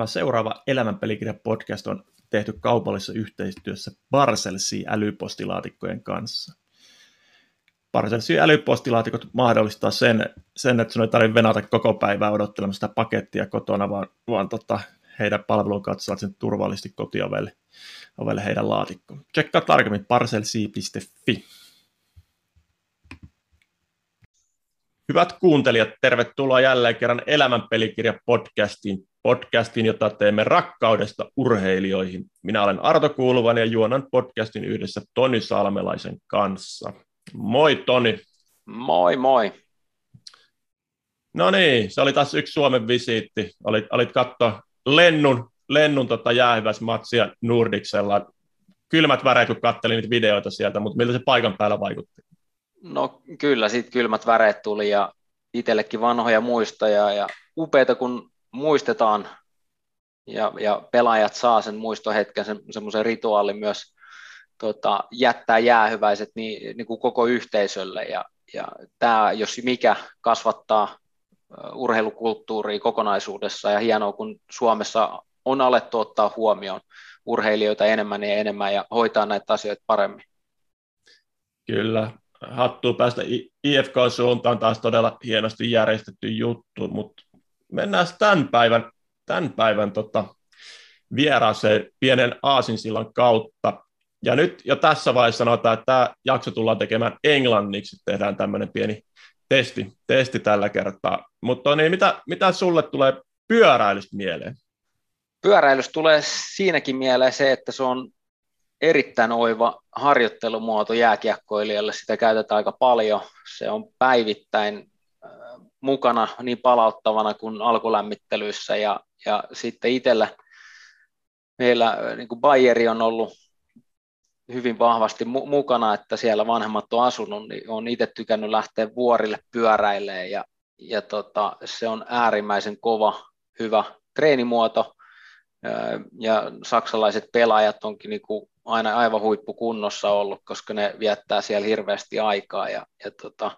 Tämä seuraava Elämänpelikirja podcast on tehty kaupallisessa yhteistyössä Parcelsi älypostilaatikkojen kanssa. Parcelsi älypostilaatikot mahdollistaa sen, sen että sinun ei tarvitse venata koko päivää odottelemaan sitä pakettia kotona, vaan, vaan tota, heidän palvelun kautta saat sen turvallisesti kotiovelle ovelle heidän laatikkoon. Tsekkaa tarkemmin parcelsi.fi. Hyvät kuuntelijat, tervetuloa jälleen kerran Elämänpelikirja podcastiin, podcastiin, jota teemme rakkaudesta urheilijoihin. Minä olen Arto Kuuluvan ja juonan podcastin yhdessä Toni Salmelaisen kanssa. Moi Toni. Moi moi. No niin, se oli taas yksi Suomen visiitti. Olit, olit katsoa Lennun, Lennun tota jäähyväismatsia Nordicsella. Kylmät väreet, kun katselin niitä videoita sieltä, mutta miltä se paikan päällä vaikutti? No kyllä, sitten kylmät väreet tuli ja itsellekin vanhoja muistoja ja upeita kun muistetaan ja, ja pelaajat saa sen muistohetken, sen, semmoisen rituaalin myös tota, jättää jäähyväiset niin, niin kuin koko yhteisölle ja, ja tämä, jos mikä, kasvattaa urheilukulttuuria kokonaisuudessa ja hienoa, kun Suomessa on alettu ottaa huomioon urheilijoita enemmän ja enemmän ja hoitaa näitä asioita paremmin. Kyllä, hattua päästä IFK-suuntaan taas todella hienosti järjestetty juttu, mutta mennään tämän päivän, tämän päivän tota, vieraaseen pienen aasinsillan kautta. Ja nyt jo tässä vaiheessa sanotaan, että tämä jakso tullaan tekemään englanniksi, tehdään tämmöinen pieni testi, testi tällä kertaa. Mutta niin, mitä, mitä sulle tulee pyöräilystä mieleen? Pyöräilystä tulee siinäkin mieleen se, että se on erittäin oiva harjoittelumuoto jääkiekkoilijalle, sitä käytetään aika paljon, se on päivittäin äh, mukana niin palauttavana kuin alkulämmittelyissä. Ja, ja sitten itsellä meillä äh, niin kuin Bayeri on ollut hyvin vahvasti mu- mukana, että siellä vanhemmat on asunut, niin on itse tykännyt lähteä vuorille pyöräilemään. Ja, ja tota, se on äärimmäisen kova, hyvä treenimuoto. Äh, ja saksalaiset pelaajat onkin niin kuin aina aivan huippukunnossa ollut, koska ne viettää siellä hirveästi aikaa ja, ja tota,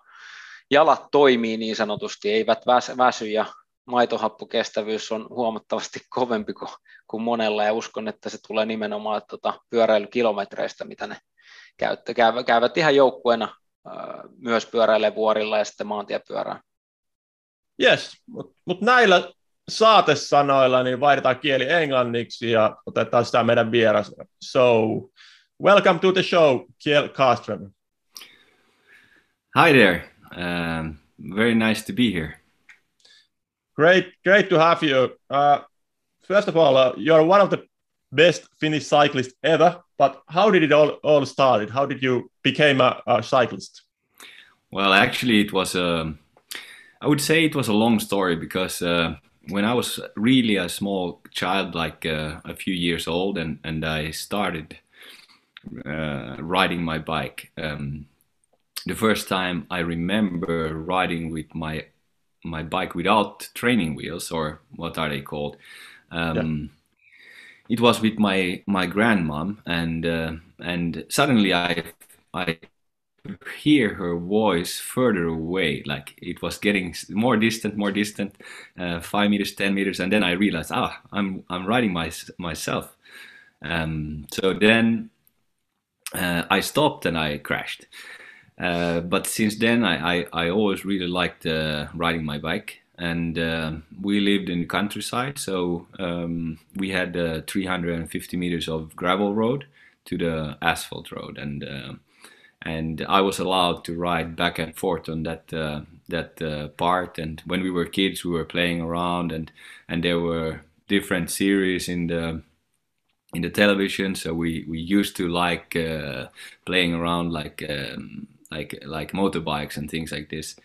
jalat toimii niin sanotusti, eivät väs, väsy ja maitohappukestävyys on huomattavasti kovempi kuin, kuin monella ja uskon, että se tulee nimenomaan tota, pyöräilykilometreistä, mitä ne käyttää. Käyvät, käyvät ihan joukkueena myös pyöräilee vuorilla ja sitten maantiepyörään. Yes, mutta mut näillä saatesanoilla, niin vaihdetaan kieli englanniksi ja otetaan sitä meidän vieras. So, welcome to the show, Kjell Carlström. Hi there. Um, very nice to be here. Great, great to have you. Uh, first of all, uh, you're one of the best Finnish cyclists ever. But how did it all all started? How did you become a, a cyclist? Well, actually, it was a. Um, would say it was a long story because uh, when I was really a small child, like uh, a few years old, and and I started uh, riding my bike. Um, the first time I remember riding with my my bike without training wheels, or what are they called? Um, yeah. It was with my my grandmom, and uh, and suddenly I I hear her voice further away like it was getting more distant more distant uh, five meters ten meters and then i realized ah i'm i'm riding my, myself. Um, so then uh, i stopped and i crashed. Uh, but since then I, I, I always really liked uh, riding my bike. And uh, we lived in the countryside so um, we had uh, 350 meters of gravel road to the asphalt road. And and I was allowed to ride back and forth on that uh, that uh, part. And when we were kids, we were playing around, and and there were different series in the in the television. So we we used to like uh, playing around like um, like like motorbikes and things like this.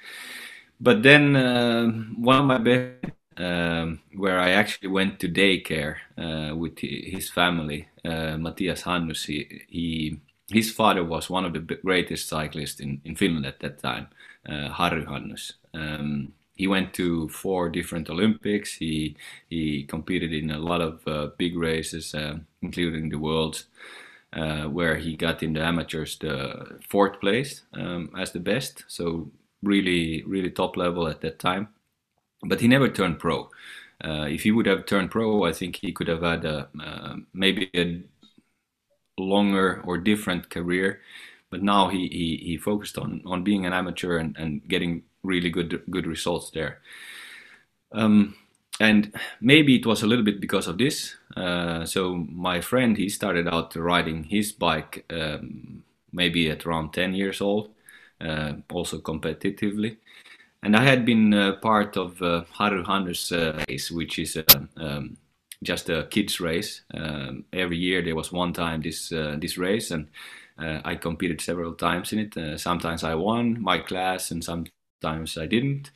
But then uh, one of my best. Um, where I actually went to daycare uh, with his family, uh, Matthias Hannus. He, he his father was one of the greatest cyclists in, in Finland at that time, uh, Harry Hannus. Um, he went to four different Olympics. He he competed in a lot of uh, big races, uh, including the Worlds, uh, where he got in the amateurs the fourth place um, as the best. So really, really top level at that time. But he never turned pro. Uh, if he would have turned pro, I think he could have had a, uh, maybe a longer or different career. But now he, he, he focused on, on being an amateur and, and getting really good good results there. Um, and maybe it was a little bit because of this. Uh, so my friend he started out riding his bike um, maybe at around 10 years old, uh, also competitively. And I had been uh, part of uh, Harry Hannus' uh, race, which is um, just a kids race. Um, every year there was one time this uh, this race, and uh, I competed several times in it. Uh, sometimes I won my class, and sometimes I didn't.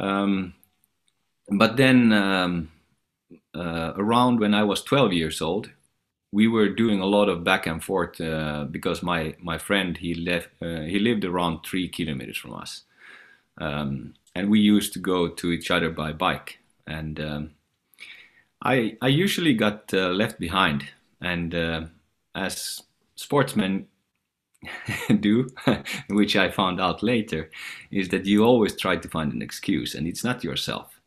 Um, but then um, around when I was 12 years old, we were doing a lot of back and forth uh, because my my friend he left uh, he lived around three kilometers from us, um, and we used to go to each other by bike. And um, I I usually got uh, left behind, and uh, as sportsmen do, which I found out later, is that you always try to find an excuse, and it's not yourself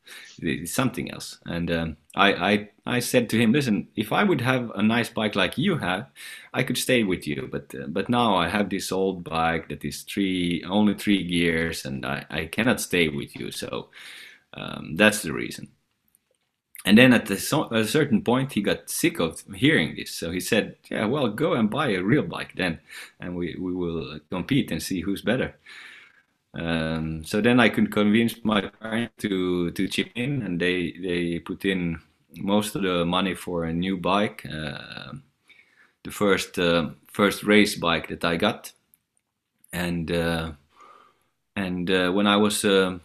it's something else. And um, I, I, I said to him, listen, if I would have a nice bike like you have, I could stay with you. But uh, but now I have this old bike that is three only three gears, and I, I cannot stay with you. So um, that's the reason. And then at a, a certain point, he got sick of hearing this. So he said, "Yeah, well, go and buy a real bike then, and we, we will compete and see who's better." Um, so then I could convince my parents to to chip in, and they they put in most of the money for a new bike, uh, the first uh, first race bike that I got, and uh, and uh, when I was uh,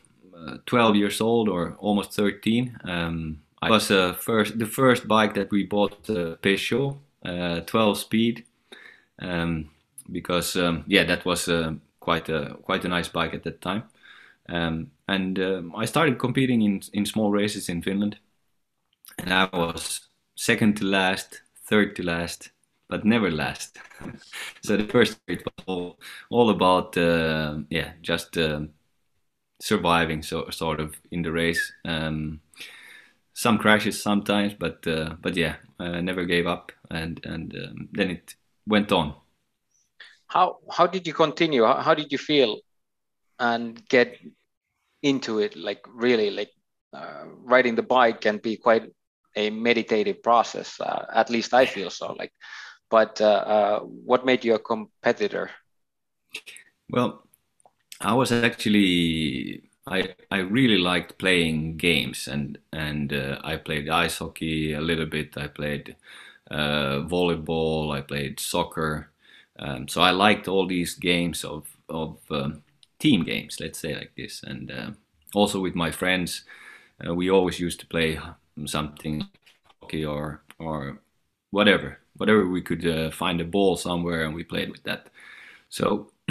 12 years old or almost 13, um, I was first the first bike that we bought Peugeot 12 speed, um, because um, yeah that was quite a quite a nice bike at that time. Um, and um, I started competing in in small races in Finland, and I was second to last, third to last, but never last. so the first it was all all about uh, yeah just uh, surviving so sort of in the race. Um, some crashes sometimes, but uh, but yeah, I never gave up, and and um, then it went on. How how did you continue? How, how did you feel and get into it? Like really like uh, riding the bike can be quite a meditative process uh, at least i feel so like but uh, uh what made you a competitor? Well i was actually i i really liked playing games and and uh, i played ice hockey a little bit. I played uh, volleyball. I played soccer. Um, so I liked all these games of of um, team games, let's say like this, and uh, also with my friends, uh, we always used to play something hockey or or whatever, whatever we could uh, find a ball somewhere, and we played with that. So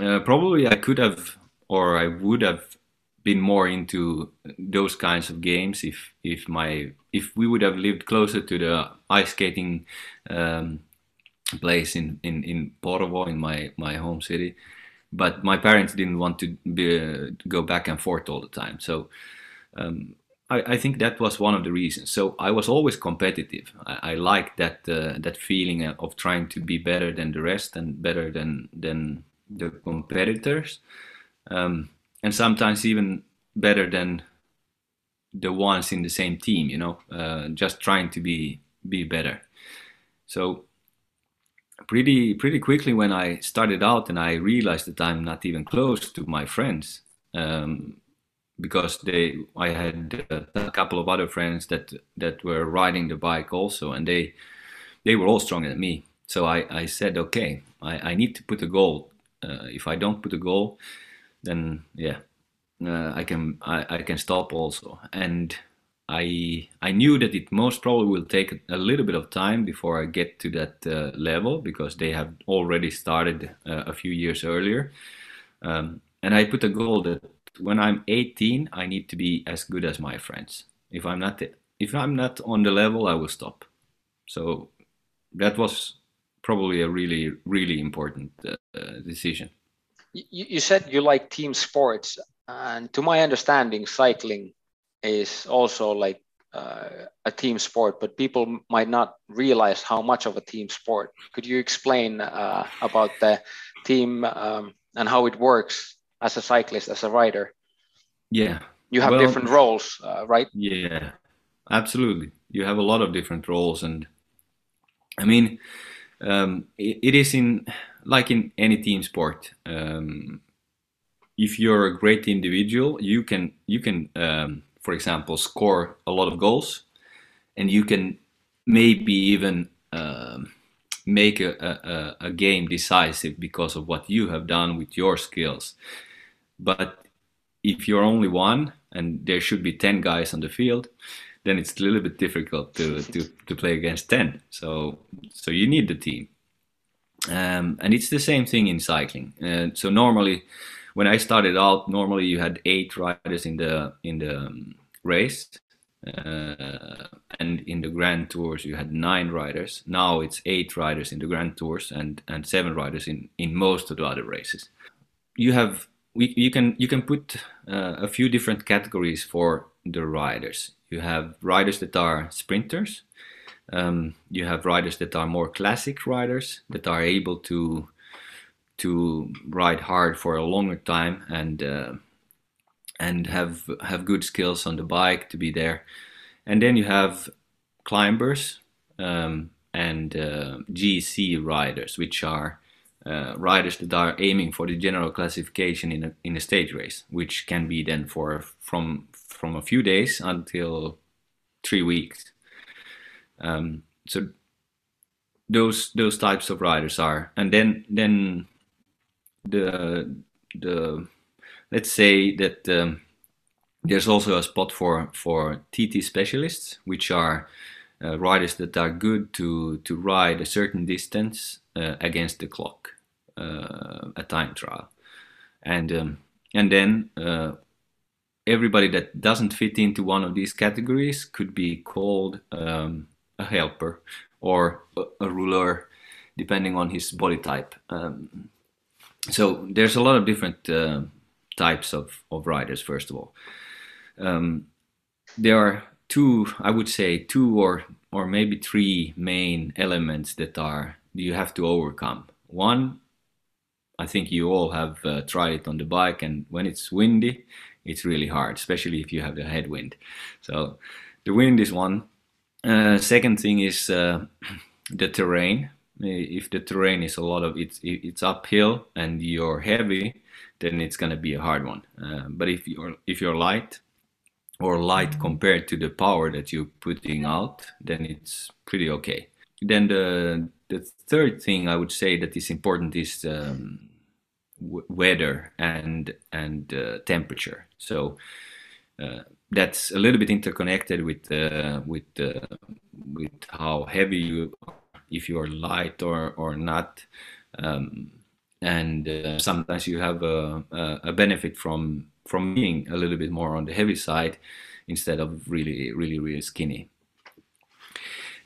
uh, probably I could have, or I would have been more into those kinds of games if if my if we would have lived closer to the ice skating um, place in in in Porvoo, in my my home city. But my parents didn't want to be, uh, go back and forth all the time, so. Um, I, I, think that was one of the reasons. So I was always competitive. I, I liked that uh, that feeling of trying to be better than the rest and better than than the competitors, um, and sometimes even better than the ones in the same team. You know, uh, just trying to be be better. So pretty pretty quickly when I started out and I realized that I'm not even close to my friends um, because they I had a couple of other friends that that were riding the bike also and they they were all stronger than me so I, I said okay I, I need to put a goal uh, if I don't put a goal then yeah uh, I can I, I can stop also and I I knew that it most probably will take a little bit of time before I get to that uh, level because they have already started uh, a few years earlier. Um, and I put a goal that when I'm 18, I need to be as good as my friends. If I'm not if I'm not on the level, I will stop. So that was probably a really really important uh, decision. You, you said you like team sports, and to my understanding, cycling is also like uh, a team sport, but people might not realize how much of a team sport. Could you explain uh, about the team um, and how it works as a cyclist, as a rider? Yeah. You have well, different roles, uh, right? Yeah, absolutely. You have a lot of different roles, and I mean, um, it, it is in like in any team sport. Um, if you're a great individual, you can you can um, for example, score a lot of goals, and you can maybe even um, make a, a, a, game decisive because of what you have done with your skills. But if you're only one and there should be 10 guys on the field, then it's a little bit difficult to, to, to play against 10. So, so you need the team. Um, and it's the same thing in cycling. Uh, so normally, when I started out, normally you had eight riders in the in the um, race, uh, and in the Grand Tours you had nine riders. Now it's eight riders in the Grand Tours and and seven riders in in most of the other races. You have we, you can you can put uh, a few different categories for the riders. You have riders that are sprinters. Um, you have riders that are more classic riders that are able to to ride hard for a longer time and uh, and have have good skills on the bike to be there. And then you have climbers um, and uh, GC riders, which are uh, riders that are aiming for the general classification in a in a stage race, which can be then for from from a few days until three weeks. Um, so those those types of riders are, and then then the the let's say that um, there's also a spot for for TT specialists, which are uh, riders that are good to to ride a certain distance uh, against the clock, uh, a time trial, and um, and then uh, everybody that doesn't fit into one of these categories could be called um, a helper or a, ruler, depending on his body type. Um, so there's a lot of different uh, types of, of riders, first of all. Um, there are two, I would say, two or, or maybe three main elements that are you have to overcome. One, I think you all have uh, tried it on the bike, and when it's windy, it's really hard, especially if you have the headwind. So the wind is one. Uh, second thing is uh, the terrain. If the terrain is a lot of it's it's uphill and you're heavy, then it's going to be a hard one. Uh, but if you're if you're light or light mm-hmm. compared to the power that you're putting out, then it's pretty okay. Then the the third thing I would say that is important is um, w- weather and and uh, temperature. So uh, that's a little bit interconnected with uh, with uh, with how heavy you if you are light or or not. Um, and uh, sometimes you have a, a, benefit from from being a little bit more on the heavy side instead of really really really skinny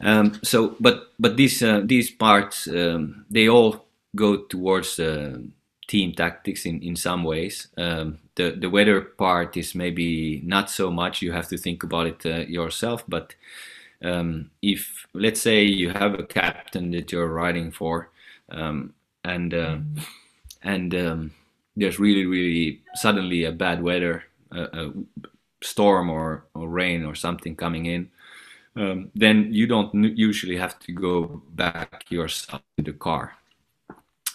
um, so but but these uh, these parts um, they all go towards uh, team tactics in in some ways. Um, the the weather part is maybe not so much. You have to think about it uh, yourself but um, if let's say you have a captain that you're riding for um, and uh, and um, there's really really suddenly a bad weather a, a storm or, or rain or something coming in um, then you don't usually have to go back yourself to the car.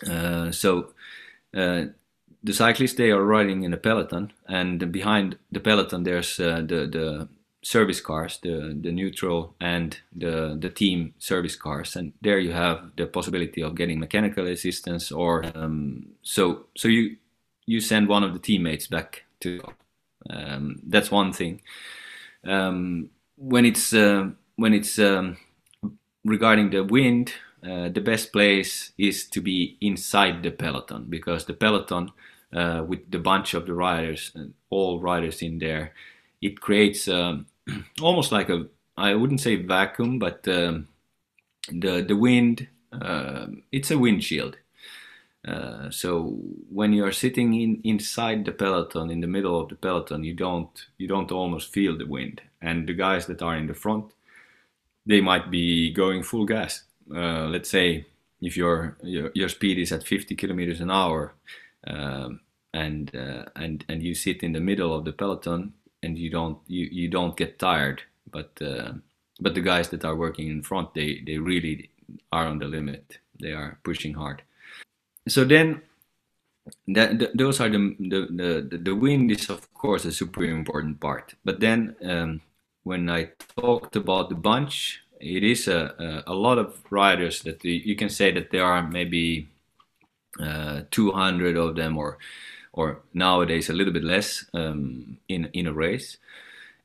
Uh, so uh, the cyclists they are riding in a peloton and behind the peloton there's uh, the the service cars, the the neutral and the the team service cars, and there you have the possibility of getting mechanical assistance, or um, so so you you send one of the teammates back to. Um, that's one thing. Um, when it's uh, when it's um, regarding the wind, uh, the best place is to be inside the peloton because the peloton uh, with the bunch of the riders, and all riders in there, it creates um, almost like a I wouldn't say vacuum, but um, the the wind uh, it's a windshield. Uh, so when you are sitting in inside the peloton, in the middle of the peloton, you don't you don't almost feel the wind. And the guys that are in the front, they might be going full gas. Uh, let's say if your, your your speed is at 50 kilometers an hour, um, and uh, and and you sit in the middle of the peloton, and you don't you, you don't get tired. But uh, but the guys that are working in front, they they really are on the limit. They are pushing hard so then that, th- those are the, the, the the wind is of course a super important part but then um, when i talked about the bunch it is a, a, lot of riders that you can say that there are maybe uh, 200 of them or or nowadays a little bit less um, in in a race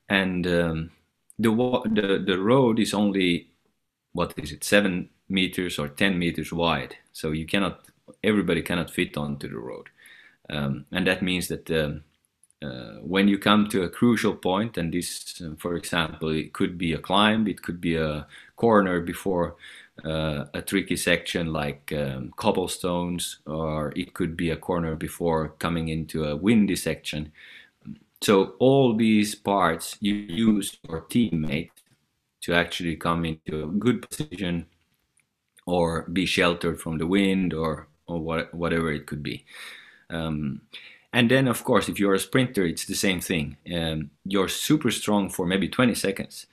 and um, the, the the road is only what is it seven meters or 10 meters wide so you cannot everybody cannot fit onto the road. Um, and that means that um, uh, when you come to a crucial point, and this, uh, for example, it could be a climb, it could be a corner before uh, a tricky section like um, cobblestones, or it could be a corner before coming into a windy section. So all these parts you use your teammate to actually come into a good position or be sheltered from the wind or or what, whatever it could be. Um, and then, of course, if you're a sprinter, it's the same thing. Um, you're super strong for maybe 20 seconds,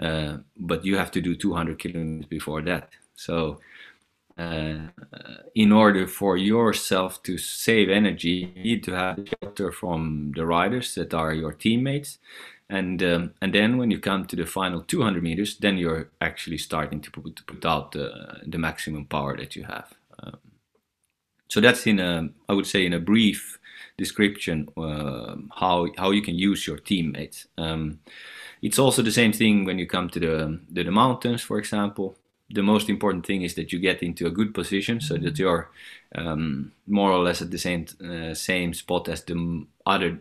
uh, but you have to do 200 kilometers before that. So, uh, in order for yourself to save energy, you need to have shelter from the riders that are your teammates. And um, and then when you come to the final 200 meters, then you're actually starting to put, to put out the, the maximum power that you have. Um, so that's in a, I would say, in a brief description uh, how how you can use your teammates. Um, it's also the same thing when you come to the, the, the mountains, for example. The most important thing is that you get into a good position so that you're um, more or less at the same uh, same spot as the other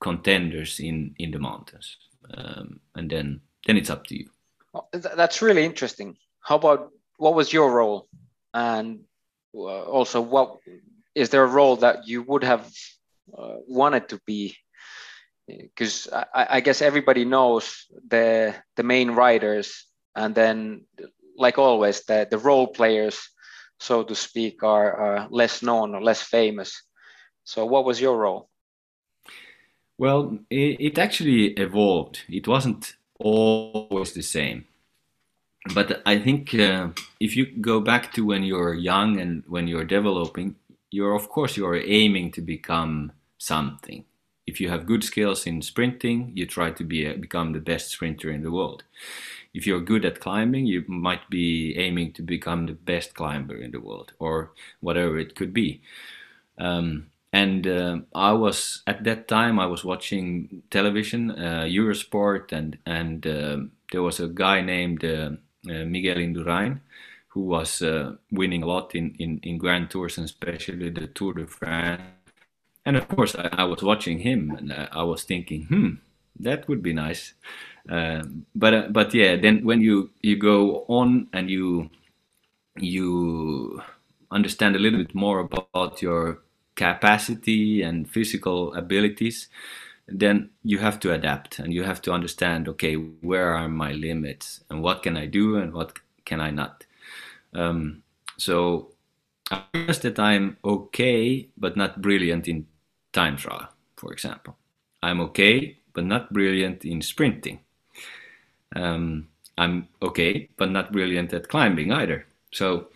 contenders in in the mountains, um, and then then it's up to you. That's really interesting. How about what was your role, and uh, also what is there a role that you would have uh, wanted to be because I, I, guess everybody knows the the main writers and then like always the, the role players so to speak are, are less known or less famous. So what was your role? Well it, it actually evolved. It wasn't always the same. But I think uh, if you go back to when you're young and when you're developing, you're of course you're aiming to become something. If you have good skills in sprinting, you try to be a, become the best sprinter in the world. If you're good at climbing, you might be aiming to become the best climber in the world, or whatever it could be. Um, and uh, I was at that time I was watching television, uh, Eurosport, and and uh, there was a guy named uh, uh, Miguel Indurain, who was uh, winning a lot in, in, in Grand Tours and especially the Tour de France. And of course, I, I was watching him and uh, I was thinking, hmm, that would be nice. Uh, but uh, but yeah, then when you you go on and you you understand a little bit more about your capacity and physical abilities, then you have to adapt and you have to understand okay where are my limits and what can i do and what can i not um, so i guess that i'm okay but not brilliant in time trial for example. I'm okay but not brilliant in sprinting. Um, i'm okay but not brilliant at climbing either. So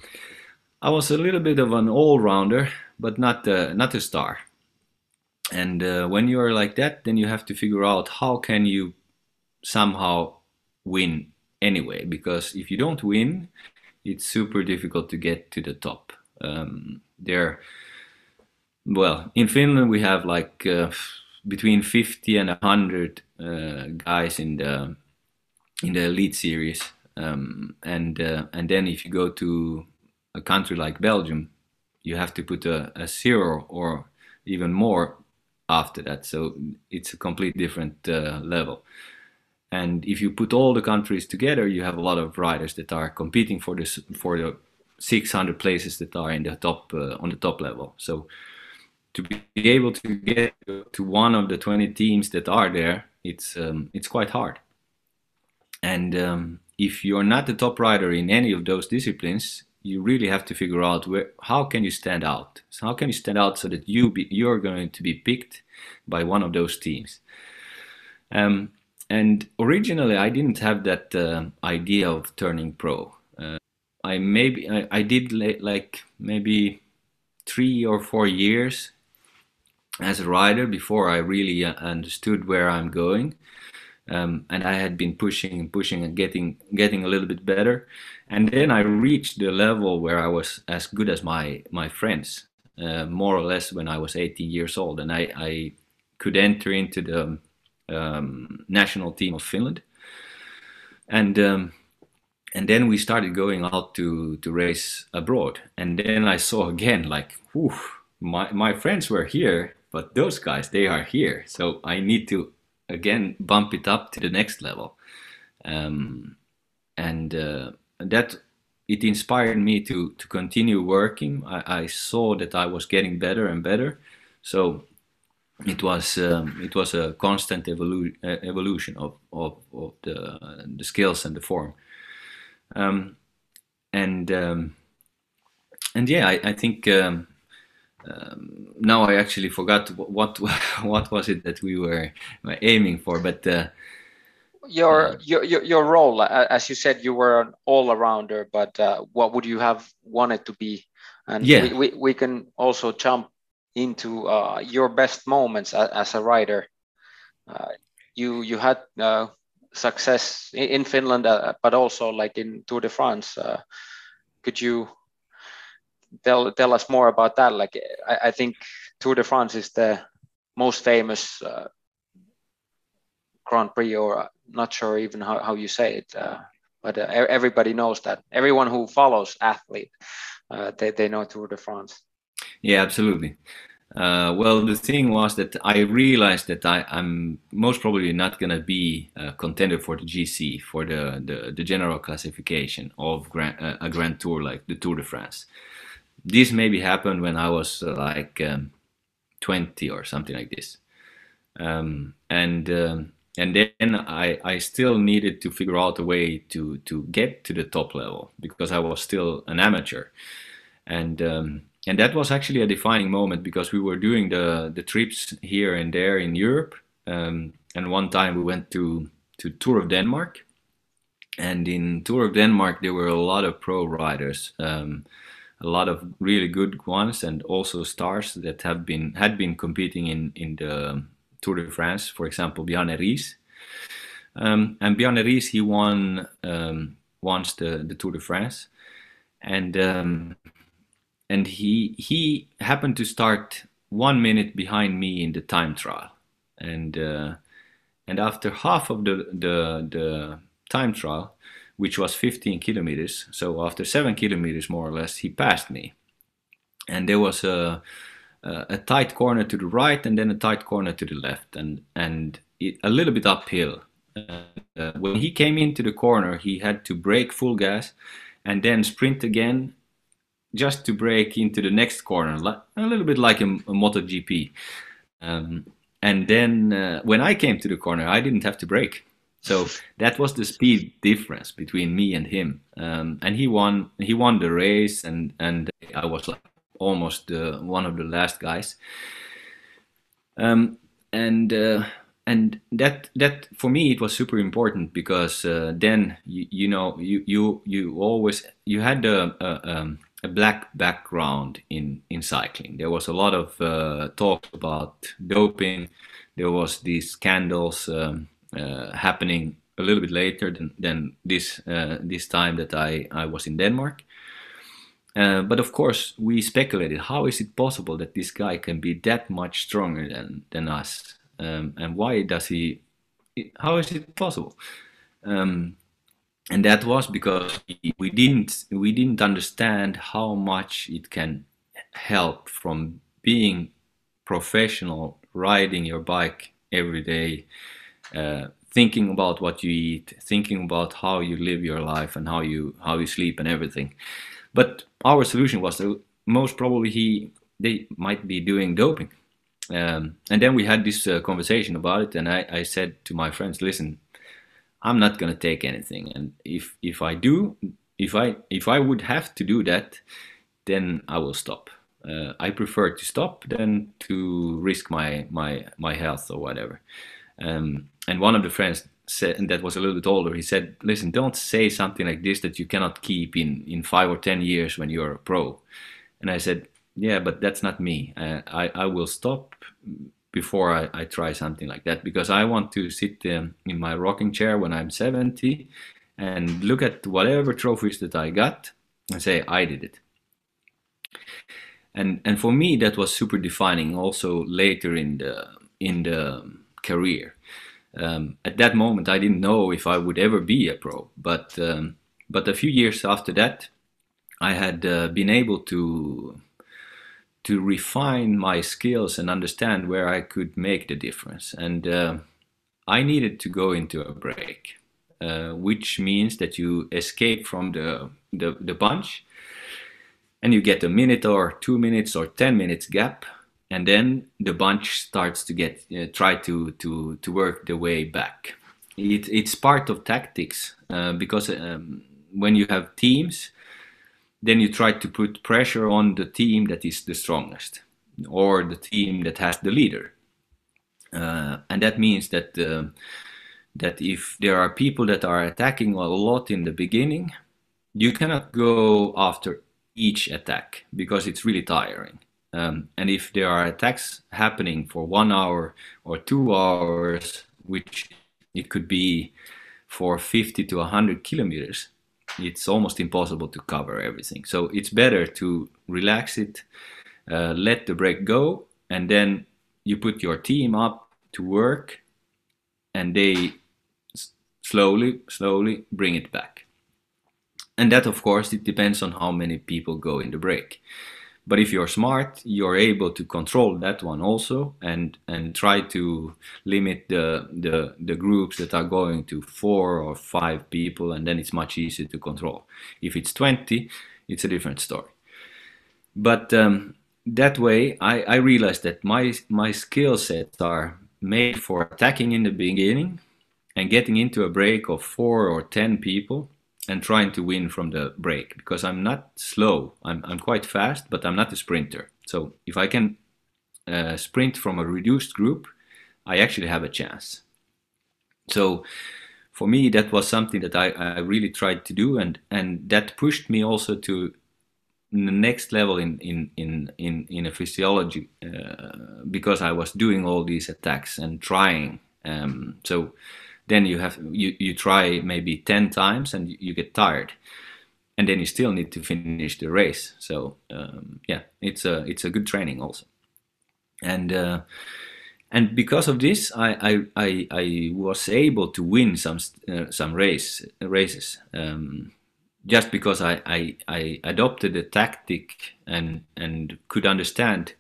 i was a little bit of an all-rounder but not uh, not a star. And uh, when you are like that then you have to figure out how can you somehow win anyway because if you don't win it's super difficult to get to the top um, there well in finland we have like uh, between 50 and 100 uh, guys in the in the elite series um, and uh, and then if you go to a country like belgium you have to put a, a zero or even more after that. So it's a complete different uh, level. And if you put all the countries together, you have a lot of riders that are competing for this for the 600 places that are in the top uh, on the top level. So to be able to get to one of the 20 teams that are there, it's um, it's quite hard. And um, if you're not the top rider in any of those disciplines, you really have to figure out where how can you stand out. So how can you stand out so that you be, you're going to be picked by one of those teams. Um, and originally, I didn't have that uh, idea of turning pro. Uh, I maybe I, I did like maybe three or four years as a rider before I really uh, understood where I'm going. Um, and I had been pushing and pushing and getting getting a little bit better, and then I reached the level where I was as good as my my friends, uh, more or less when I was 18 years old, and I, I could enter into the um, national team of Finland, and um, and then we started going out to to race abroad, and then I saw again like, whew, my my friends were here, but those guys they are here, so I need to again bump it up to the next level, um, and uh, that it inspired me to to continue working. I, I, saw that I was getting better and better, so it was um, it was a constant evolu- uh, evolution of, of, of the the skills and the form, um, and um, and yeah, I, I think. Um, um, now I actually forgot what what was it that we were aiming for, but uh, your, uh, your your role, as you said, you were an all-arounder, but uh, what would you have wanted to be? And yeah. we, we, we can also jump into uh, your best moments as, a rider. Uh, you you had uh, success in, in Finland, uh, but also like in Tour de France. Uh, could you tell tell us more about that? Like I, I think Tour de France is the most famous uh, Grand Prix, or not sure even how, how you say it. but everybody knows that. Everyone who follows athlete, they, they know Tour de France. Yeah, absolutely. Uh, well, the thing was that I realized that I, am most probably not going to be a contender for the GC, for the, the, the general classification of grand, uh, a Grand Tour like the Tour de France. This maybe happened when I was uh, like um, 20 or something like this. Um, and um, and then I, I still needed to figure out a way to, to get to the top level because I was still an amateur. And um, and that was actually a defining moment because we were doing the the trips here and there in Europe. Um, and one time we went to to Tour of Denmark, and in Tour of Denmark there were a lot of pro riders, um, a lot of really good ones, and also stars that have been had been competing in in the Tour de France. For example, Bjarne Riis. Um, and Bjarne Riis he won um, once the the Tour de France, and um, and he he happened to start one minute behind me in the time trial, and uh, and after half of the the the time trial, which was 15 kilometers, so after seven kilometers more or less, he passed me, and there was a a tight corner to the right and then a tight corner to the left, and and it, a little bit uphill. Uh, when he came into the corner, he had to brake full gas and then sprint again just to break into the next corner, a little bit like a, a MotoGP. Um, and then uh, when I came to the corner, I didn't have to brake. So that was the speed difference between me and him. Um, and he won. He won the race, and and I was like almost uh, one of the last guys. Um, and uh, and that that for me it was super important because uh, then you, you know you you you always you had a, a um, a black background in, in cycling. There was a lot of uh, talk about doping. There was these scandals um, uh, happening a little bit later than, than this uh, this time that I, I was in Denmark. Uh, but of course, we speculated: how is it possible that this guy can be that much stronger than than us? Um, and why does he? How is it possible? Um, and that was because we didn't we didn't understand how much it can help from being professional riding your bike every day uh, thinking about what you eat thinking about how you live your life and how you how you sleep and everything but our solution was that most probably he they might be doing doping. Um, and then we had this uh, conversation about it, and I, I said to my friends, "Listen, I'm not gonna take anything, and if if I do, if I if I would have to do that, then I will stop. Uh, I prefer to stop than to risk my my my health or whatever." Um, and one of the friends said, and that was a little bit older, he said, "Listen, don't say something like this that you cannot keep in in five or ten years when you're a pro." And I said, yeah, but that's not me. Uh, I, I will stop before I, I try something like that because I want to sit um, in my rocking chair when I'm 70 and look at whatever trophies that I got and say, I did it. And, and for me, that was super defining also later in the, in the career. Um, at that moment, I didn't know if I would ever be a pro, but, um, but a few years after that, I had uh, been able to to refine my skills and understand where I could make the difference. And uh, I needed to go into a break, uh, which means that you escape from the, the, the bunch and you get a minute or two minutes or 10 minutes gap. And then the bunch starts to get uh, try to, to, to work the way back. It, it's part of tactics uh, because um, when you have teams, then you try to put pressure on the team that is the strongest or the team that has the leader. Uh, and that means that uh, that if there are people that are attacking a lot in the beginning, you cannot go after each attack because it's really tiring. Um, and if there are attacks happening for one hour or two hours, which it could be for 50 to 100 kilometers, it's almost impossible to cover everything. So it's better to relax it, uh, let the break go, and then you put your team up to work, and they slowly, slowly bring it back. And that, of course, it depends on how many people go in the break. But if you're smart, you're able to control that one also and, and try to limit the, the, the groups that are going to four or five people, and then it's much easier to control. If it's 20, it's a different story. But um, that way, I, I realized that my, my skill sets are made for attacking in the beginning and getting into a break of four or 10 people and trying to win from the break because I'm not slow. I'm, I'm quite fast, but I'm not a sprinter. So if I can uh, sprint from a reduced group, I actually have a chance. So for me, that was something that I, I really tried to do, and, and that pushed me also to the next level in in in in, in a physiology uh, because I was doing all these attacks and trying. Um, so then you have you, you try maybe 10 times and you get tired. And then you still need to finish the race. So um, yeah it's a it's a good training also. And uh, and because of this I, I, I, was able to win some uh, some race races um, just because I, I, I adopted a tactic and and could understand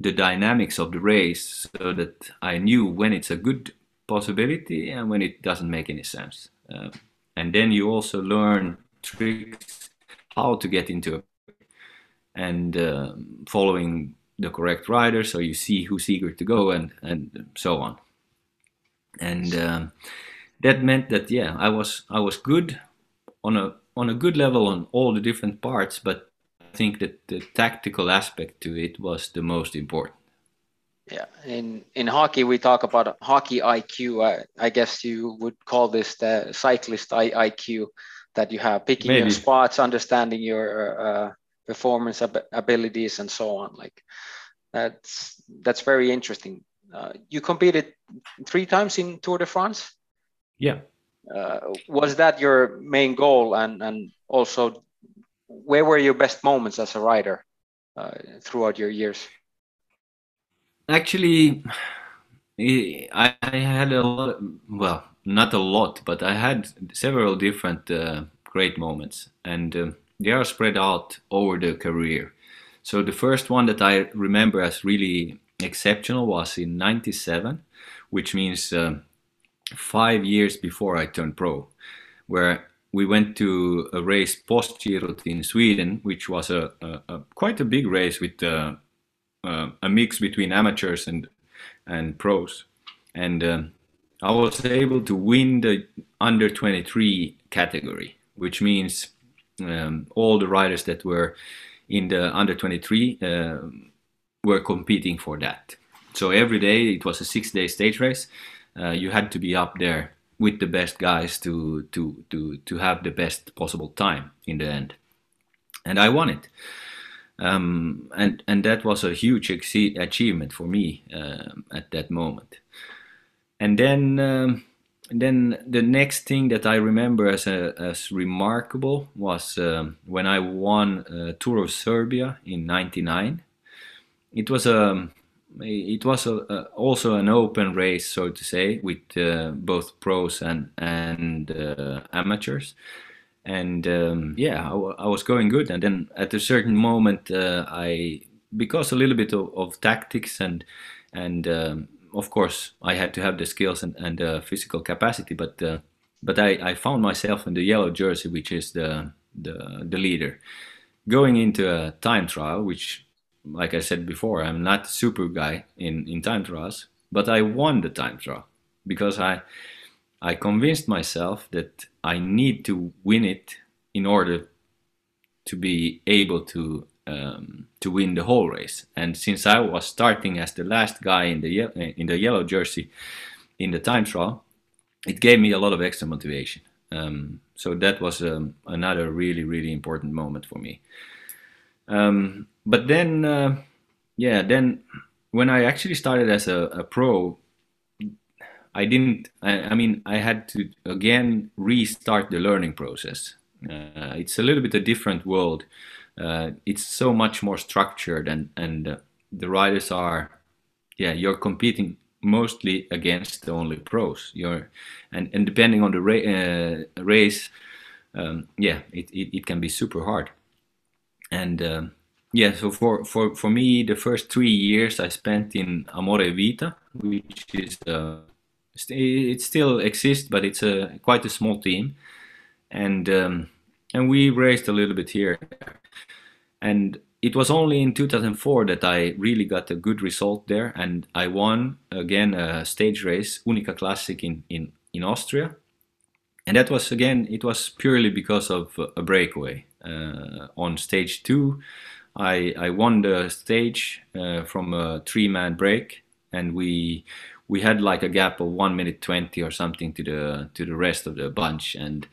the dynamics of the race so that I knew when it's a good possibility and when it doesn't make any sense. Uh, and then you also learn tricks how to get into it and uh, following the correct rider so you see who's eager to go and, and so on. And um, that meant that yeah, I was I was good on a on a good level on all the different parts, but I think that the tactical aspect to it was the most important. Yeah, in in hockey we talk about hockey IQ. I, I guess you would call this the cyclist IQ that you have picking Maybe. your spots, understanding your uh, performance ab- abilities, and so on. Like that's that's very interesting. Uh, you competed three times in Tour de France. Yeah. Uh, was that your main goal, and and also where were your best moments as a rider uh, throughout your years? Actually, I, had a lot. Well, not a lot, but I had several different uh, great moments, and uh, they are spread out over the career. So the first one that I remember as really exceptional was in '97, which means uh, five years before I turned pro, where we went to a race post Giro in Sweden, which was a, a, a, quite a big race with uh, a mix between amateurs and and pros, and um, I was able to win the under 23 category, which means um, all the riders that were in the under 23 uh, were competing for that. So every day it was a six day stage race. Uh, you had to be up there with the best guys to to to to have the best possible time in the end, and I won it. Um, and and that was a huge achievement for me uh, at that moment. And then um, then the next thing that I remember as a, as remarkable was um, when I won uh, Tour of Serbia in '99. It was a um, it was a, a, also an open race, so to say, with uh, both pros and and uh, amateurs. And um, yeah, I, w- I was going good. And then at a certain moment, uh, I because a little bit of, of tactics and and um, of course I had to have the skills and, and uh, physical capacity, but uh, but I, I found myself in the yellow jersey, which is the the, the leader, going into a time trial, which like I said before, I'm not super guy in, in time trials, but I won the time trial because I I convinced myself that I need to win it in order to be able to um, to win the whole race. And since I was starting as the last guy in the in the yellow jersey in the time trial, it gave me a lot of extra motivation. Um, so that was um, another really really important moment for me. Um, but then, uh, yeah, then when I actually started as a, a pro, I didn't. I, I, mean, I had to again restart the learning process. Uh, it's a little bit a different world. Uh, it's so much more structured, and and uh, the riders are, yeah, you're competing mostly against only pros. You're, and and depending on the ra- uh, race, um, yeah, it, it, it can be super hard and um, yeah, so for, for, for me, the first three years I spent in Amore Vita, which is it still exists, but it's a quite a small team, and um, and we raced a little bit here, and it was only in 2004 that I really got a good result there, and I won again a stage race, Uniqa Classic in in in Austria, and that was again it was purely because of a breakaway. Uh, on stage two. I, I won the stage uh, from a three-man break, and we we had like a gap of one minute twenty or something to the to the rest of the bunch, and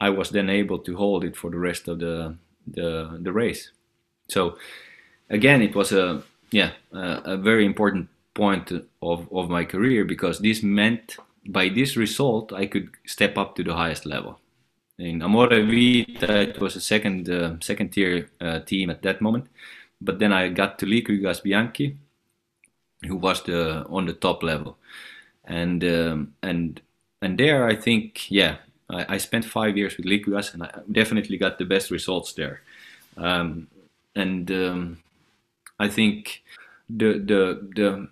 I was then able to hold it for the rest of the the, the race. So again, it was a yeah a, a very important point of, of my career because this meant by this result I could step up to the highest level in Amore Vita, it was a second uh, second tier uh, team at that moment. But then I got to Liquigas Bianchi, who was the on the top level, and um, and and there I think yeah I, I, spent five years with Liquigas and I definitely got the best results there, um, and um, I think the the the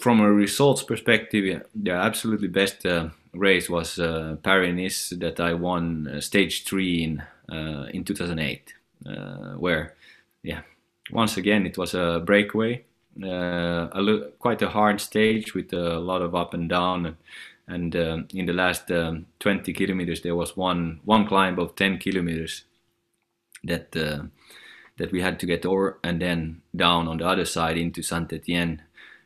from a results perspective, yeah, the absolutely best uh, race was uh, Paris that I won uh, stage three in uh, in 2008, uh, where yeah once again it was a breakaway, uh, a quite a hard stage with a lot of up and down, and, and um, in the last um, 20 kilometers there was one one climb of 10 kilometers that uh, that we had to get over, and then down on the other side into Saint Etienne,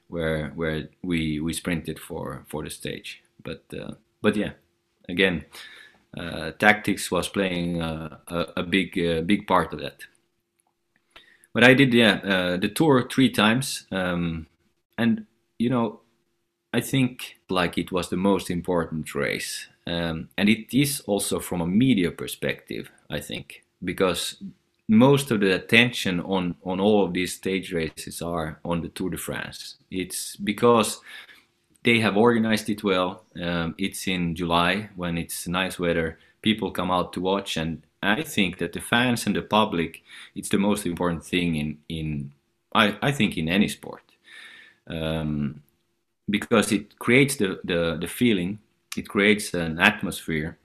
where where we we sprinted for for the stage but uh, but yeah, again, uh, tactics was playing uh, a, a, big uh, big part of that. But I did yeah uh, the tour three times, um, and you know I think like it was the most important race, um, and it is also from a media perspective. I think because most of the attention on on all of these stage races are on the Tour de France. It's because they have organized it well. Um, it's in July when it's nice weather. People come out to watch, and I think that the fans and the public, it's the most important thing in in I, I think in any sport, um, because it creates the, the the feeling, it creates an atmosphere,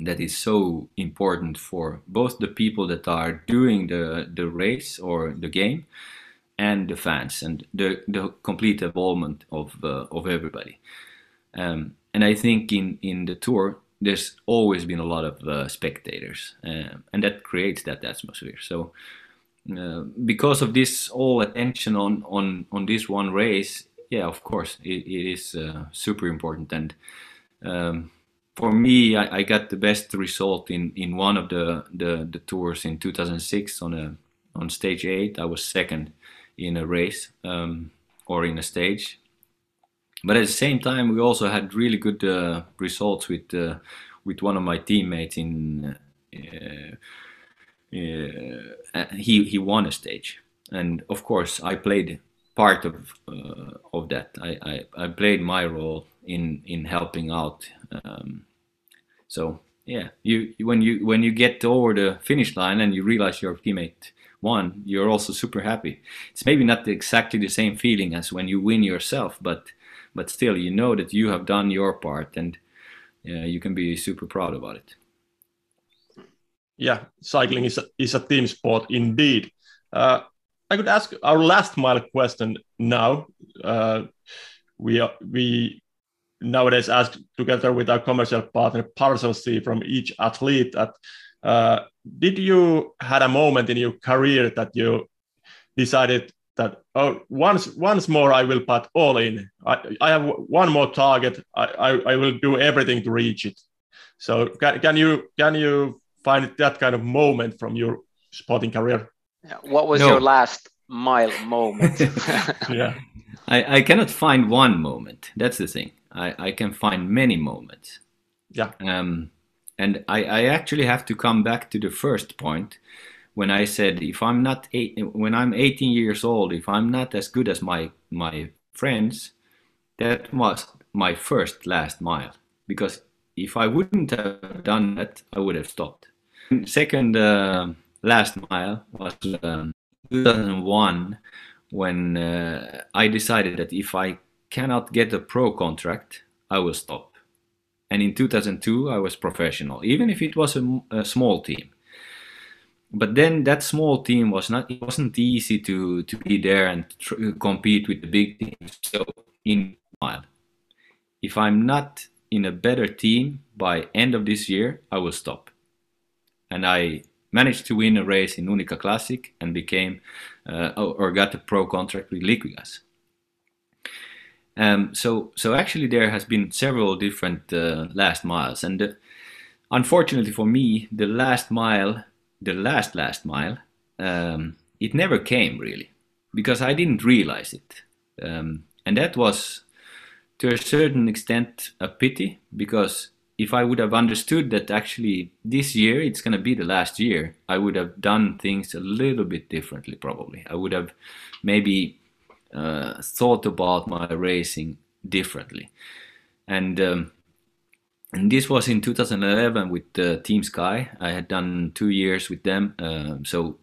that is so important for both the people that are doing the the race or the game and the fans and the the complete involvement of uh, of everybody. Um, and I think in in the tour there's always been a lot of uh, spectators, uh, and that creates that atmosphere. So. Uh, because of this all attention on, on, on this one race, yeah, of course, it, it is uh, super important. And um, for me, I, I, got the best result in, in one of the, the, the, tours in 2006 on a on stage eight. I was second in a race um, or in a stage. But at the same time, we also had really good uh, results with uh, with one of my teammates in. Uh, uh, he he won a stage, and of course I played part of uh, of that. I, I, I played my role in in helping out. Um, so yeah, you when you when you get over the finish line and you realize your teammate won, you're also super happy. It's maybe not exactly the same feeling as when you win yourself, but but still you know that you have done your part and uh, you can be super proud about it. Yeah, cycling is a, is a team sport indeed. Uh, I could ask our last mile question now. Uh, we are, we nowadays ask together with our commercial partner Parcel C from each athlete that uh, did you had a moment in your career that you decided that oh once once more I will put all in. I, I have one more target. I, I, I will do everything to reach it. So can, can you can you find that kind of moment from your sporting career? What was no. your last mile moment? yeah. I, I cannot find one moment. That's the thing. I, I can find many moments. Yeah. Um, and I, I actually have to come back to the first point when I said if I'm not eight, when I'm 18 years old, if I'm not as good as my my friends, that was my first last mile. Because if I wouldn't have done that, I would have stopped. Second uh, last mile was um, 2001 when uh, I decided that if I cannot get a pro contract, I will stop. And in 2002, I was professional, even if it was a, a small team. But then that small team was not. It wasn't easy to to be there and tr- compete with the big teams. So in if I'm not in a better team by end of this year, I will stop. And I managed to win a race in Uniqa Classic and became uh, or got a pro contract with Liquigas. Um, so, so actually, there has been several different uh, last miles, and uh, unfortunately for me, the last mile, the last last mile, um, it never came really, because I didn't realize it, um, and that was, to a certain extent, a pity because if I would have understood that actually this year it's going to be the last year, I would have done things a little bit differently. Probably, I would have maybe uh, thought about my racing differently, and um, and this was in 2011 with uh, Team Sky. I had done two years with them, uh, so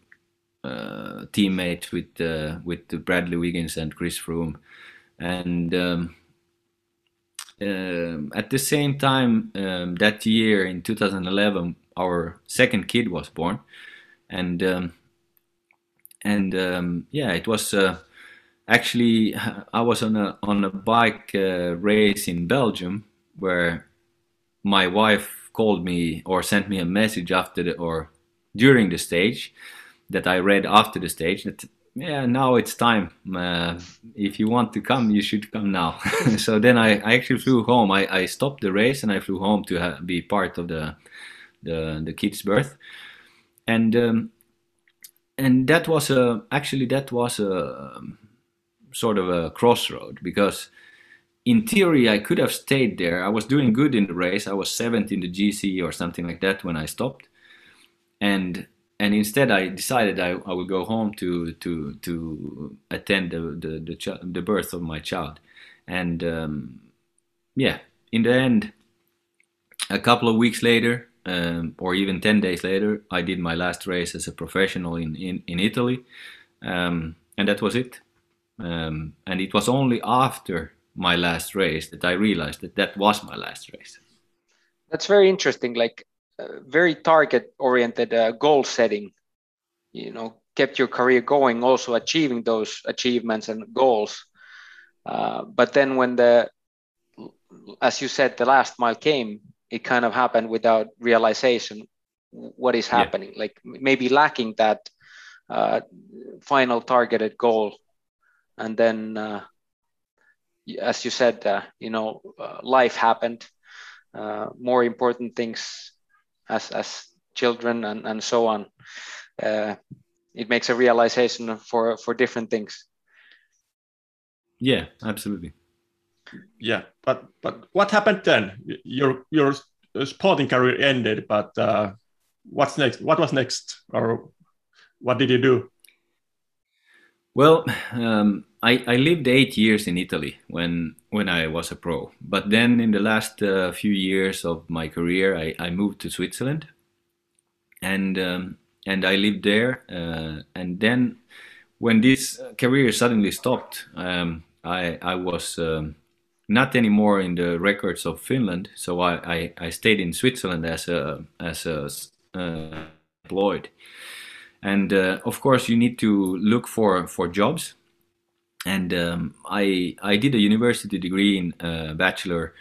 uh, with uh, with Bradley Wiggins and Chris Froome, and. Um, um, at the same time, um, that year in 2011, our second kid was born, and um, and um, yeah, it was uh, actually I was on a on a bike uh, race in Belgium where my wife called me or sent me a message after the or during the stage that I read after the stage that yeah, now it's time. Uh, if you want to come, you should come now. so then I, I actually flew home. I, I stopped the race and I flew home to ha- be part of the the the kid's birth, and um, and that was a actually that was a um, sort of a crossroad because in theory I could have stayed there. I was doing good in the race. I was seventh in the GC or something like that when I stopped, and and instead I decided I, I would go home to to to attend the the the, the birth of my child, and um, yeah, in the end, a couple of weeks later, um, or even ten days later, I did my last race as a professional in in, in Italy, um, and that was it. Um, and it was only after my last race that I realized that that was my last race. That's very interesting. Like uh, very target oriented uh, goal setting you know kept your career going also achieving those achievements and goals uh, but then when the as you said the last mile came it kind of happened without realization what is happening yeah. like maybe lacking that uh, final targeted goal and then uh, as you said uh, you know uh, life happened uh, more important things as as children and, and so on. Uh, it makes a realization for for different things. Yeah absolutely. Yeah but but what happened then? Your your sporting career ended but uh, what's next? What was next? Or what did you do? Well um, I, I lived eight years in italy when when i was a pro but then in the last uh, few years of my career i, I moved to switzerland and um, and i lived there uh, and then when this career suddenly stopped um, i i was um, not anymore in the records of Finland. So I, I, I stayed in Switzerland as a as a uh, employed, and uh, of course you need to look for for jobs. And um, I I did a university degree in uh, bachelor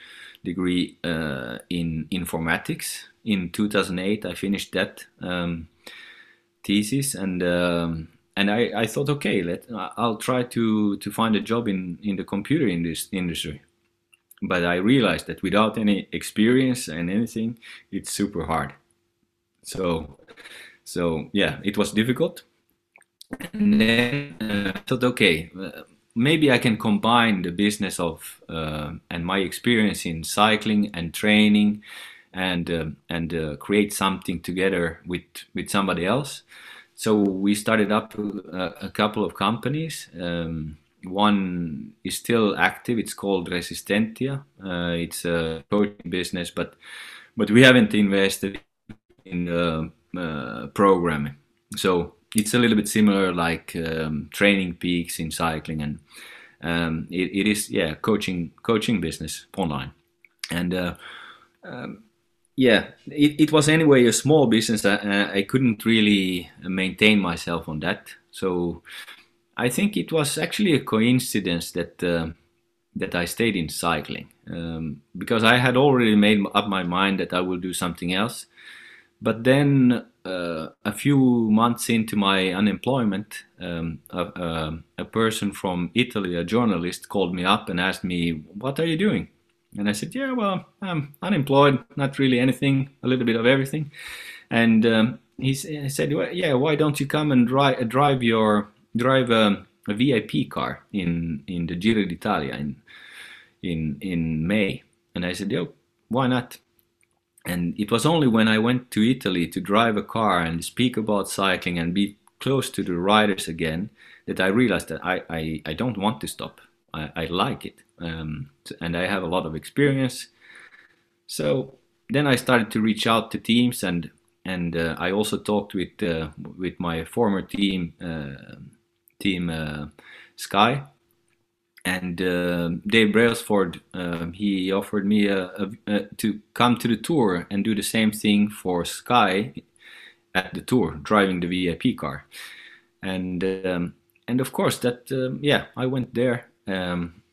degree uh, in informatics in 2008. I finished that um, thesis and. Um, and I, I thought, okay, let I'll try to, to find a job in, in the computer in this industry but I realized that without any experience and anything, it's super hard. So, so yeah, it was difficult. And then uh, I thought, okay, uh, maybe I can combine the business of uh, and my experience in cycling and training, and uh, and uh, create something together with with somebody else. So we started up a, uh, a couple of companies. Um, one is still active. It's called Resistentia. Uh, it's a coaching business, but but we haven't invested in the uh, programming. So it's a little bit similar like um, TrainingPeaks in cycling, and um, it, it is yeah coaching coaching business online, and uh, um, yeah it, it was anyway a small business. I, I couldn't really maintain myself on that, so I think it was actually a coincidence that uh, that I stayed in cycling um, because I had already made up my mind that I will do something else. But then uh, a few months into my unemployment, um, a, a, a, person from Italy, a journalist, called me up and asked me, "What are you doing?" And I said, "Yeah, well, I'm unemployed, not really anything, a little bit of everything." And um, he, said, well, "Yeah, why don't you come and dri- drive your drive a, a VIP car in in the Giro d'Italia in in in May, and I said, "Yo, why not?" And it was only when I went to Italy to drive a car and speak about cycling and be close to the riders again that I realized that I, I, I don't want to stop. I, I like it. Um, and I have a lot of experience. So then I started to reach out to teams and and uh, I also talked with uh, with my former team uh, team uh, Sky. And uh, Dave Brailsford, um, he offered me a, a, a, to come to the tour and do the same thing for Sky at the tour, driving the VIP car. And um, and of course that um, yeah, I went there. Um,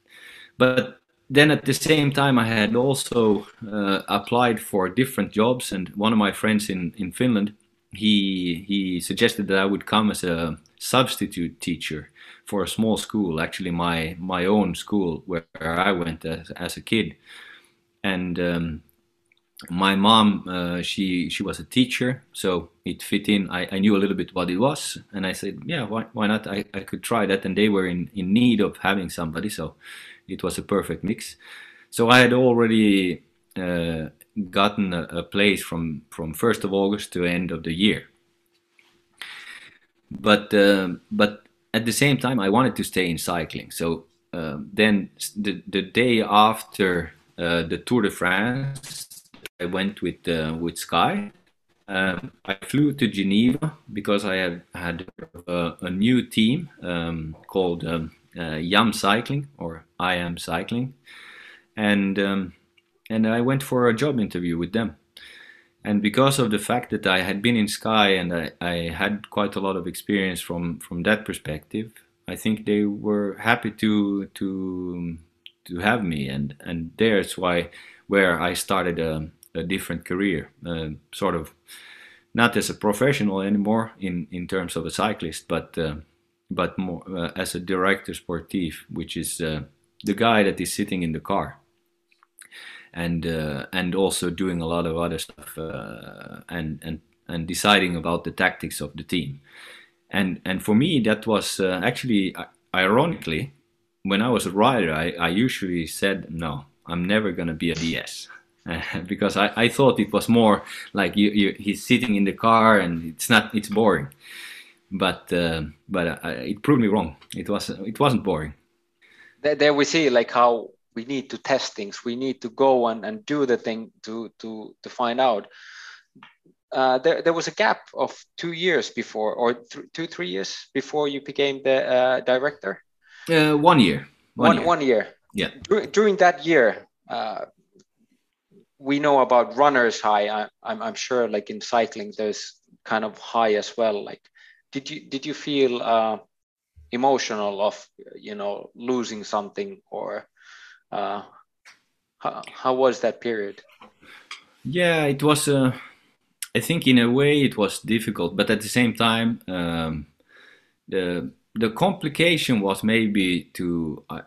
but then at the same time, I had also uh, applied for different jobs, and one of my friends in in Finland, he he suggested that I would come as a substitute teacher for a small school, actually my my own school where I went as, as a kid, and um, my mom uh, she she was a teacher, so it fit in. I, I knew a little bit what it was, and I said, yeah, why why not? I, I could try that, and they were in in need of having somebody, so it was a perfect mix. So I had already. Uh, gotten a, a place from from 1st of August to end of the year but uh, but at the same time I wanted to stay in cycling. So uh, then the the day after uh, the Tour de France, I went with uh, with Sky. Um, I flew to Geneva because I had had a, a new team um, called um, uh, IAM Cycling or I Am Cycling, and um, and I went for a job interview with them. And because of the fact that I had been in Sky and I, I had quite a lot of experience from from that perspective, I think they were happy to to to have me, and and there's why where I started a, a different career, uh, sort of not as a professional anymore in in terms of a cyclist, but uh, but more uh, as a director sportif, which is uh, the guy that is sitting in the car and uh, and also doing a lot of other stuff uh, and and and deciding about the tactics of the team. And and for me that was uh, actually ironically when I was a rider I, I usually said no I'm never gonna be a DS. because I, I thought it was more like you, you, he's sitting in the car and it's not it's boring but uh, but uh, it proved me wrong. It was it wasn't boring. There we see like how we need to test things. We need to go and, and do the thing to to to find out. Uh, there, there was a gap of two years before, or th two, three years before you became the uh, director. Uh, one year. One, one year. One year. Yeah. Dur during that year, uh, we know about runners high. I, I'm, I'm sure, like in cycling, there's kind of high as well. Like did you did you feel uh, emotional of you know losing something or uh, how, how was that period? Yeah it was uh, i think in a way it was difficult but at the same time um, the the complication was maybe to uh,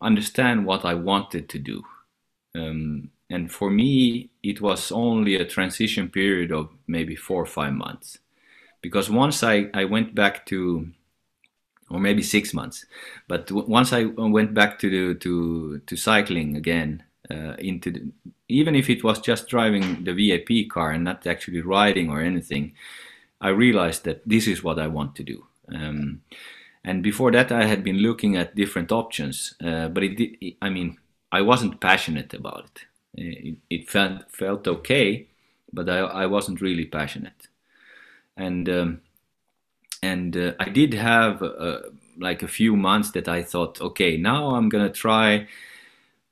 understand what i wanted to do. Um, and for me it was only a transition period of maybe four or five months. Because once I, I went back to or maybe six months. But once I went back to the, to to cycling again uh, into the, even if it was just driving the VIP car and not actually riding or anything I realized that this is what I want to do. Um, and before that I had been looking at different options uh, but it, it, I mean I wasn't passionate about it it, it felt felt okay but I, I wasn't really passionate. And um, and uh, I did have uh, like a few months that I thought, okay, now I'm gonna try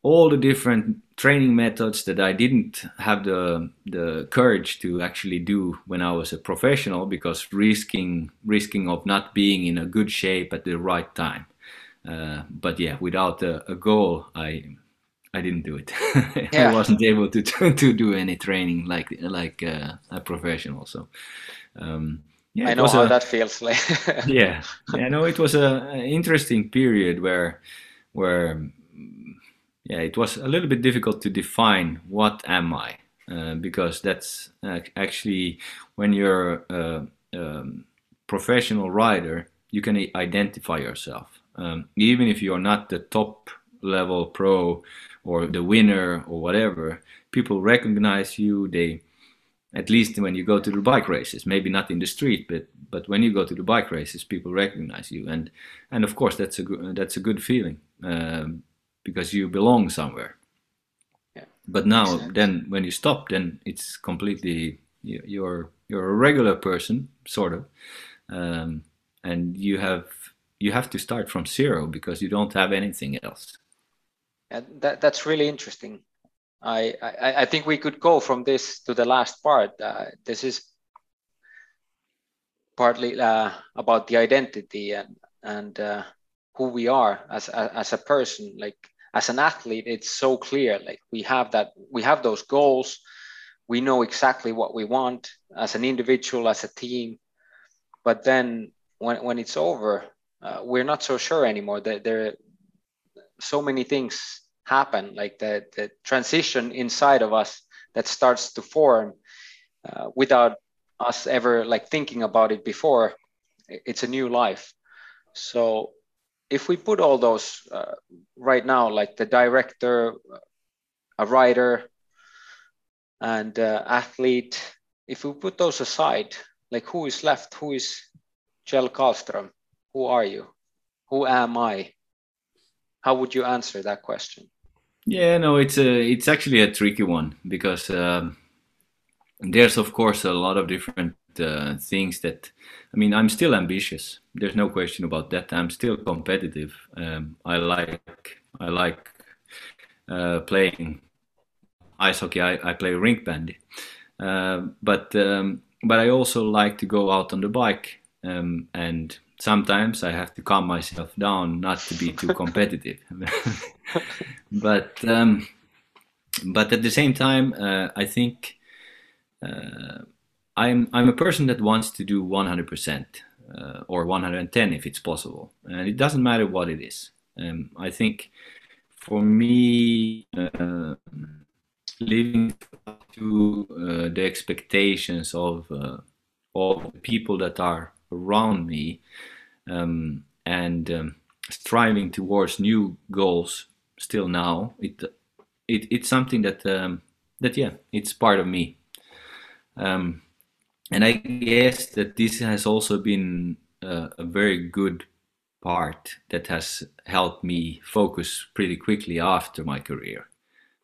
all the different training methods that I didn't have the the courage to actually do when I was a professional because risking risking of not being in a good shape at the right time. Uh, but yeah, without a, a, goal, I I didn't do it. Yeah. I wasn't able to, to, do any training like like uh, a professional. So um, yeah, I know how a, that feels like. yeah, yeah, no, it was a, interesting period where, where, yeah, it was a little bit difficult to define what am I, uh, because that's actually when you're a, a, professional rider, you can identify yourself, um, even if you're not the top level pro or the winner or whatever. People recognize you. They at least when you go to the bike races maybe not in the street but but when you go to the bike races people recognize you. And and of course that's a good that's a good feeling um, because you belong somewhere. Yeah. but now then when you stop then it's completely you're you're a regular person sort of um, and you have you have to start from zero because you don't have anything else. And that, that's really interesting I, I, I think we could go from this to the last part. Uh, this is partly uh, about the identity and and uh, who we are as as a person. Like as an athlete, it's so clear. Like we have that we have those goals. We know exactly what we want as an individual, as a team. But then when when it's over, uh, we're not so sure anymore. That there, there are so many things happen, like the, the transition inside of us that starts to form uh, without us ever like thinking about it before. It's a new life. So if we put all those uh, right now, like the director, a writer, and uh, athlete, if we put those aside, like who is left? Who is Kjell Carlström? Who are you? Who am I? How would you answer that question? Yeah, no, it's a it's actually a tricky one because um, there's of course a lot of different uh, things that I mean I'm still ambitious. There's no question about that. I'm still competitive. Um, I like I like uh, playing ice hockey. I, I play rink bandy, Uh, but um, but I also like to go out on the bike, um, and sometimes I have to calm myself down not to be too competitive. but um, but at the same time, uh, I think uh, I'm I'm a person that wants to do 100% uh, or 110 if it's possible, and it doesn't matter what it is. Um, I think for me, uh, living up to uh, the expectations of the people that are around me um, and um, striving towards new goals still now it, it it's something that um, that yeah it's part of me um, and I guess that this has also been uh, a very good part that has helped me focus pretty quickly after my career.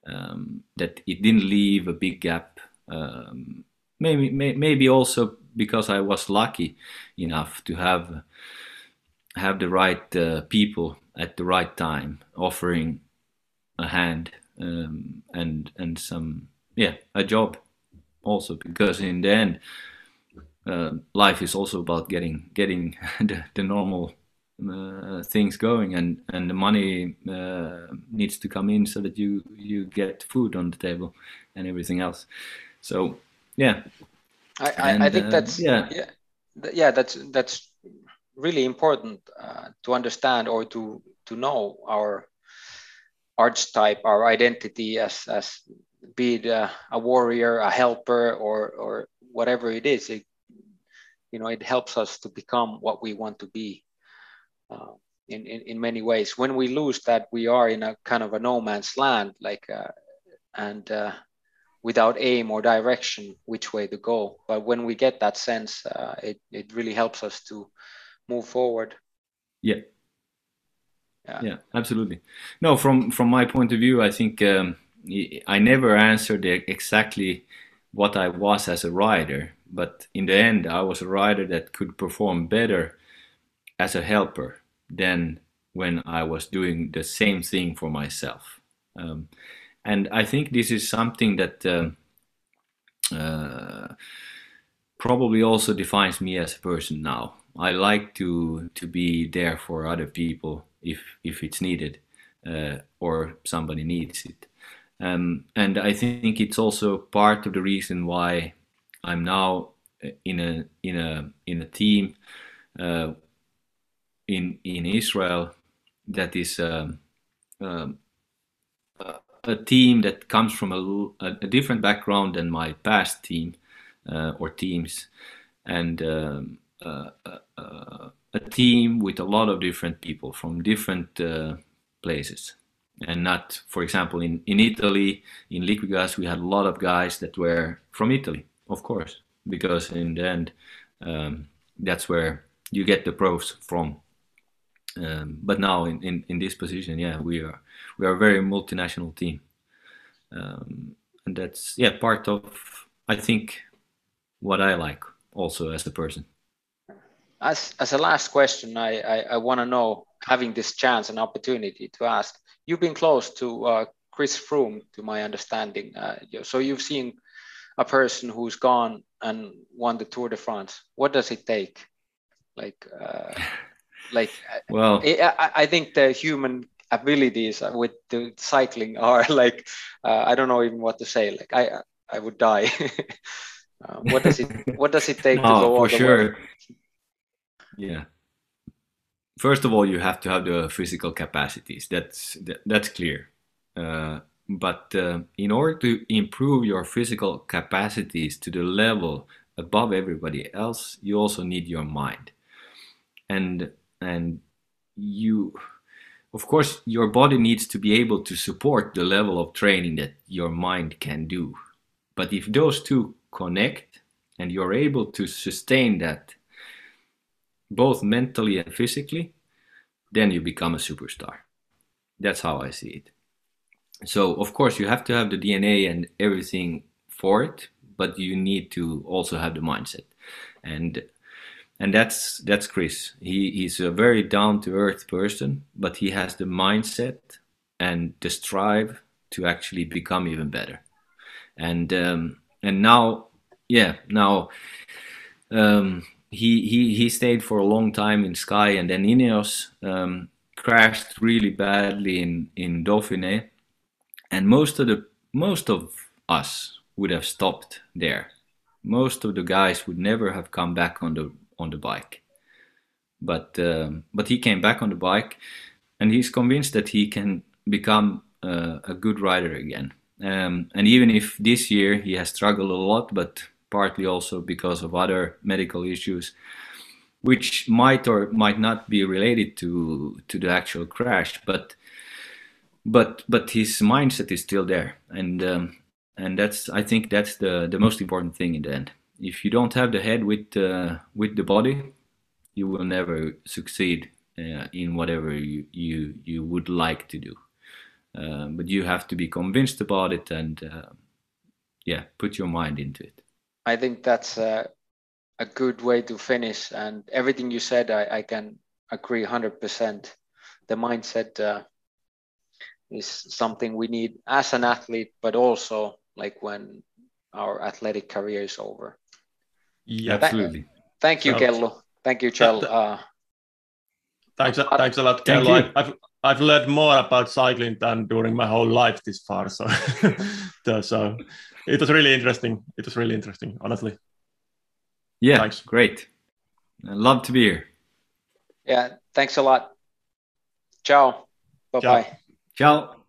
Um, that it didn't leave a big gap. Um, maybe may, maybe also because I was lucky enough to have have the right uh, people at the right time offering a hand um, and and some yeah a job also because in the end uh, life is also about getting getting the, the normal uh, things going and and the money uh, needs to come in so that you you get food on the table and everything else. So yeah i and, I think uh, that's yeah yeah yeah that's that's really important uh, to understand or to to know our archetype our identity as as be it a, a warrior a helper or or whatever it is it, you know it helps us to become what we want to be uh, in, in, in many ways. When we lose that, we are in a kind of a no man's land, like, uh, and uh, without aim or direction, which way to go. But when we get that sense, uh, it, it really helps us to move forward. Yeah. Yeah. yeah, absolutely. No, from from my point of view, I think um, I never answered exactly what I was as a rider, but in the end, I was a rider that could perform better as a helper than when I was doing the same thing for myself. Um, and I think this is something that uh, uh, probably also defines me as a person now. I like to to be there for other people if if it's needed uh, or somebody needs it. Um, and I think it's also part of the reason why I'm now in a in a in a team uh, in in Israel that is um, um, a team that comes from a, a, different background than my past team uh, or teams, and um, uh, uh, uh, a team with a lot of different people from different uh, places. And not, for example, in, in Italy, in Liquigas, we had a lot of guys that were from Italy, of course, because in the end, um, that's where you get the pros from. Um, but now in, in, in this position, yeah, we are we are a very multinational team, um, and that's yeah part of I think what I like also as a person. As as a last question, I I, I want to know having this chance and opportunity to ask. You've been close to uh, Chris Froome, to my understanding. Uh, so you've seen a person who's gone and won the Tour de France. What does it take? Like. Uh, like well I, I think the human abilities with the cycling are like uh, i don't know even what to say like i i would die. Uh, what does it what does it take no, to go for sure. yeah. First of all you have to have the physical capacities. That's that, that's clear. Uh, but uh, in order to improve your physical capacities to the level above everybody else you also need your mind. And and you of course your body needs to be able to support the level of training that your mind can do. But if those two connect and you're able to sustain that both mentally and physically then you become a superstar. That's how i see it. So of course you have to have the dna and everything for it but you need to also have the mindset. And and that's that's Chris. He he's a very down to earth person, but he has the mindset and the strive to actually become even better. And um, and now, yeah, now um, he he he stayed for a long time in Sky, and then Ineos um, crashed really badly in in Dauphiné, and most of the most of us would have stopped there. Most of the guys would never have come back on the on the bike, but um, but he came back on the bike, and he's convinced that he can become uh, a good rider again. Um, and even if this year he has struggled a lot, but partly also because of other medical issues, which might or might not be related to to the actual crash, but but but his mindset is still there, and um, and that's I think that's the the most important thing in the end. If you don't have the head with uh, with the body, you will never succeed uh, in whatever you, you you would like to do. Uh, but you have to be convinced about it and uh, yeah, put your mind into it. I think that's a, a good way to finish. And everything you said, I, I can agree 100%. The mindset uh, is something we need as an athlete, but also like when our athletic career is over. Yeah, absolutely. Th- thank you, so, Kello. Thank you, Kjell. Uh, thanks, thanks a lot, Kello. I've, I've learned more about cycling than during my whole life this far. So, so it was really interesting. It was really interesting, honestly. Yeah, thanks. great. I love to be here. Yeah, thanks a lot. Ciao. Bye bye. Ciao.